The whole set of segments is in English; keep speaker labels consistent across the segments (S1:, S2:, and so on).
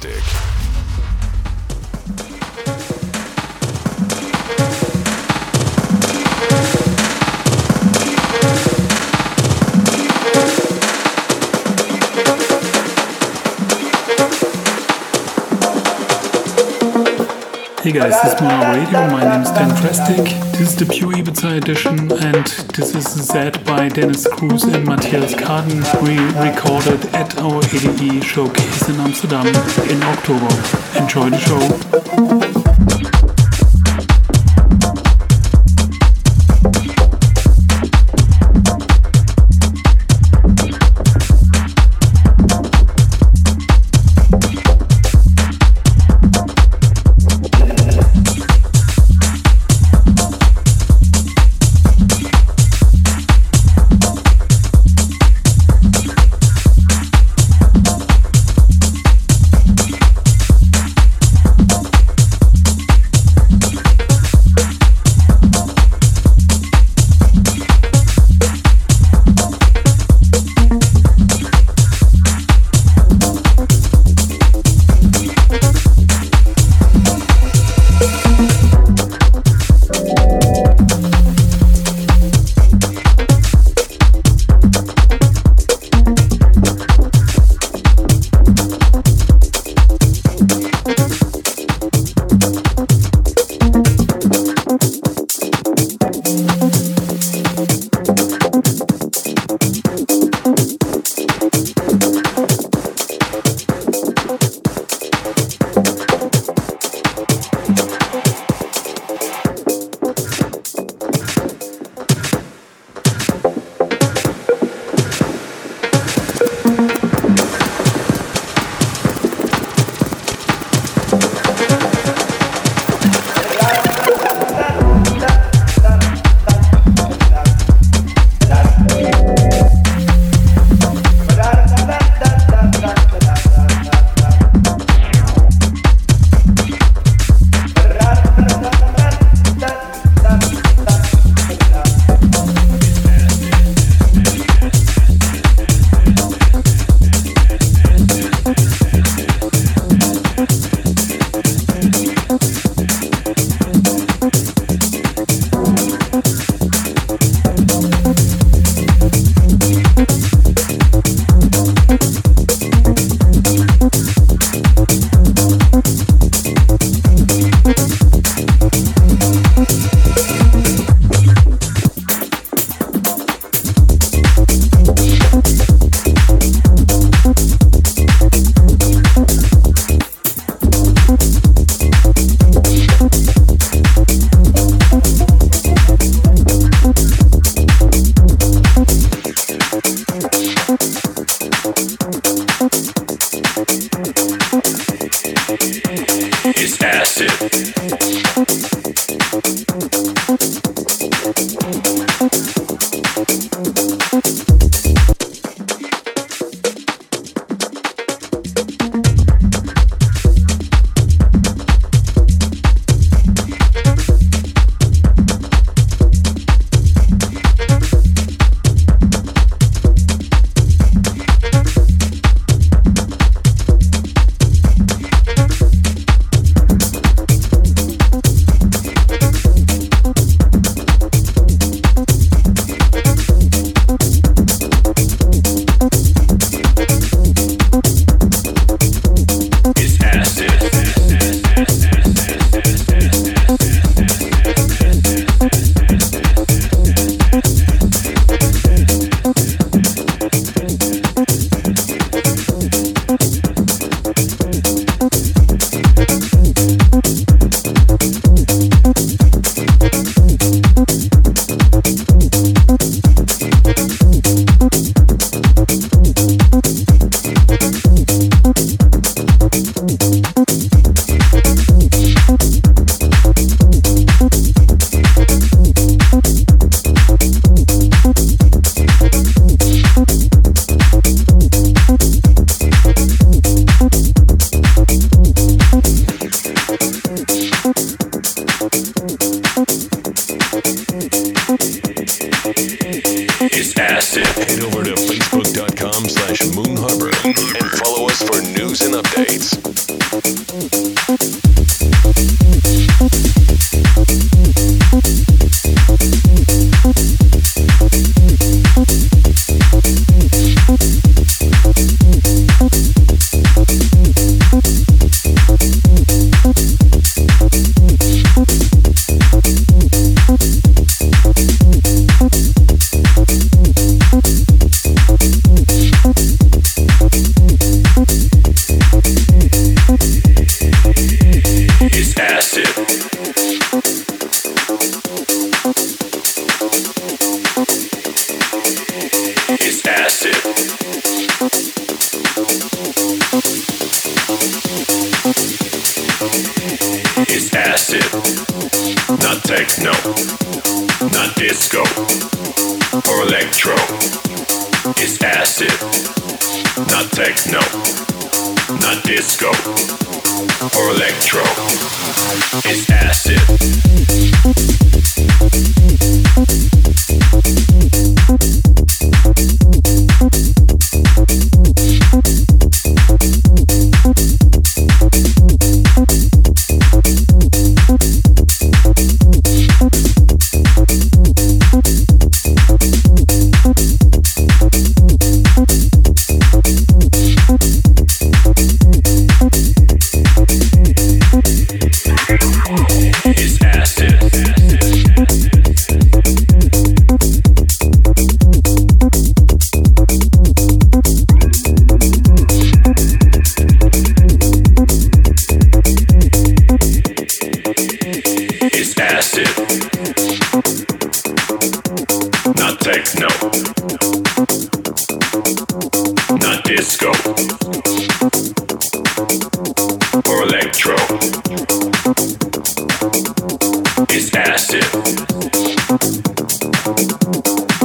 S1: Dan
S2: Hey guys, this is Mono Radio. My name is Dan Dresdick. This is the Pure Ibiza edition, and this is Z by Dennis Cruz and Matthias Kaden. We recorded at our ADE showcase in Amsterdam in October. Enjoy the show.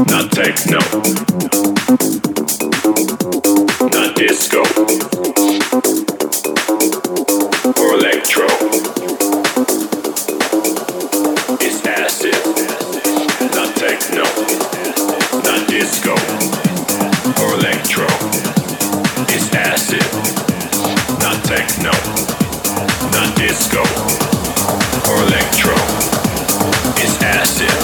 S1: Not techno. Not disco. Or electro. It's acid. Not techno. Not disco. Or electro. It's acid. Not techno. Not disco. Or electro. It's acid.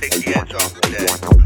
S3: take the edge off of that.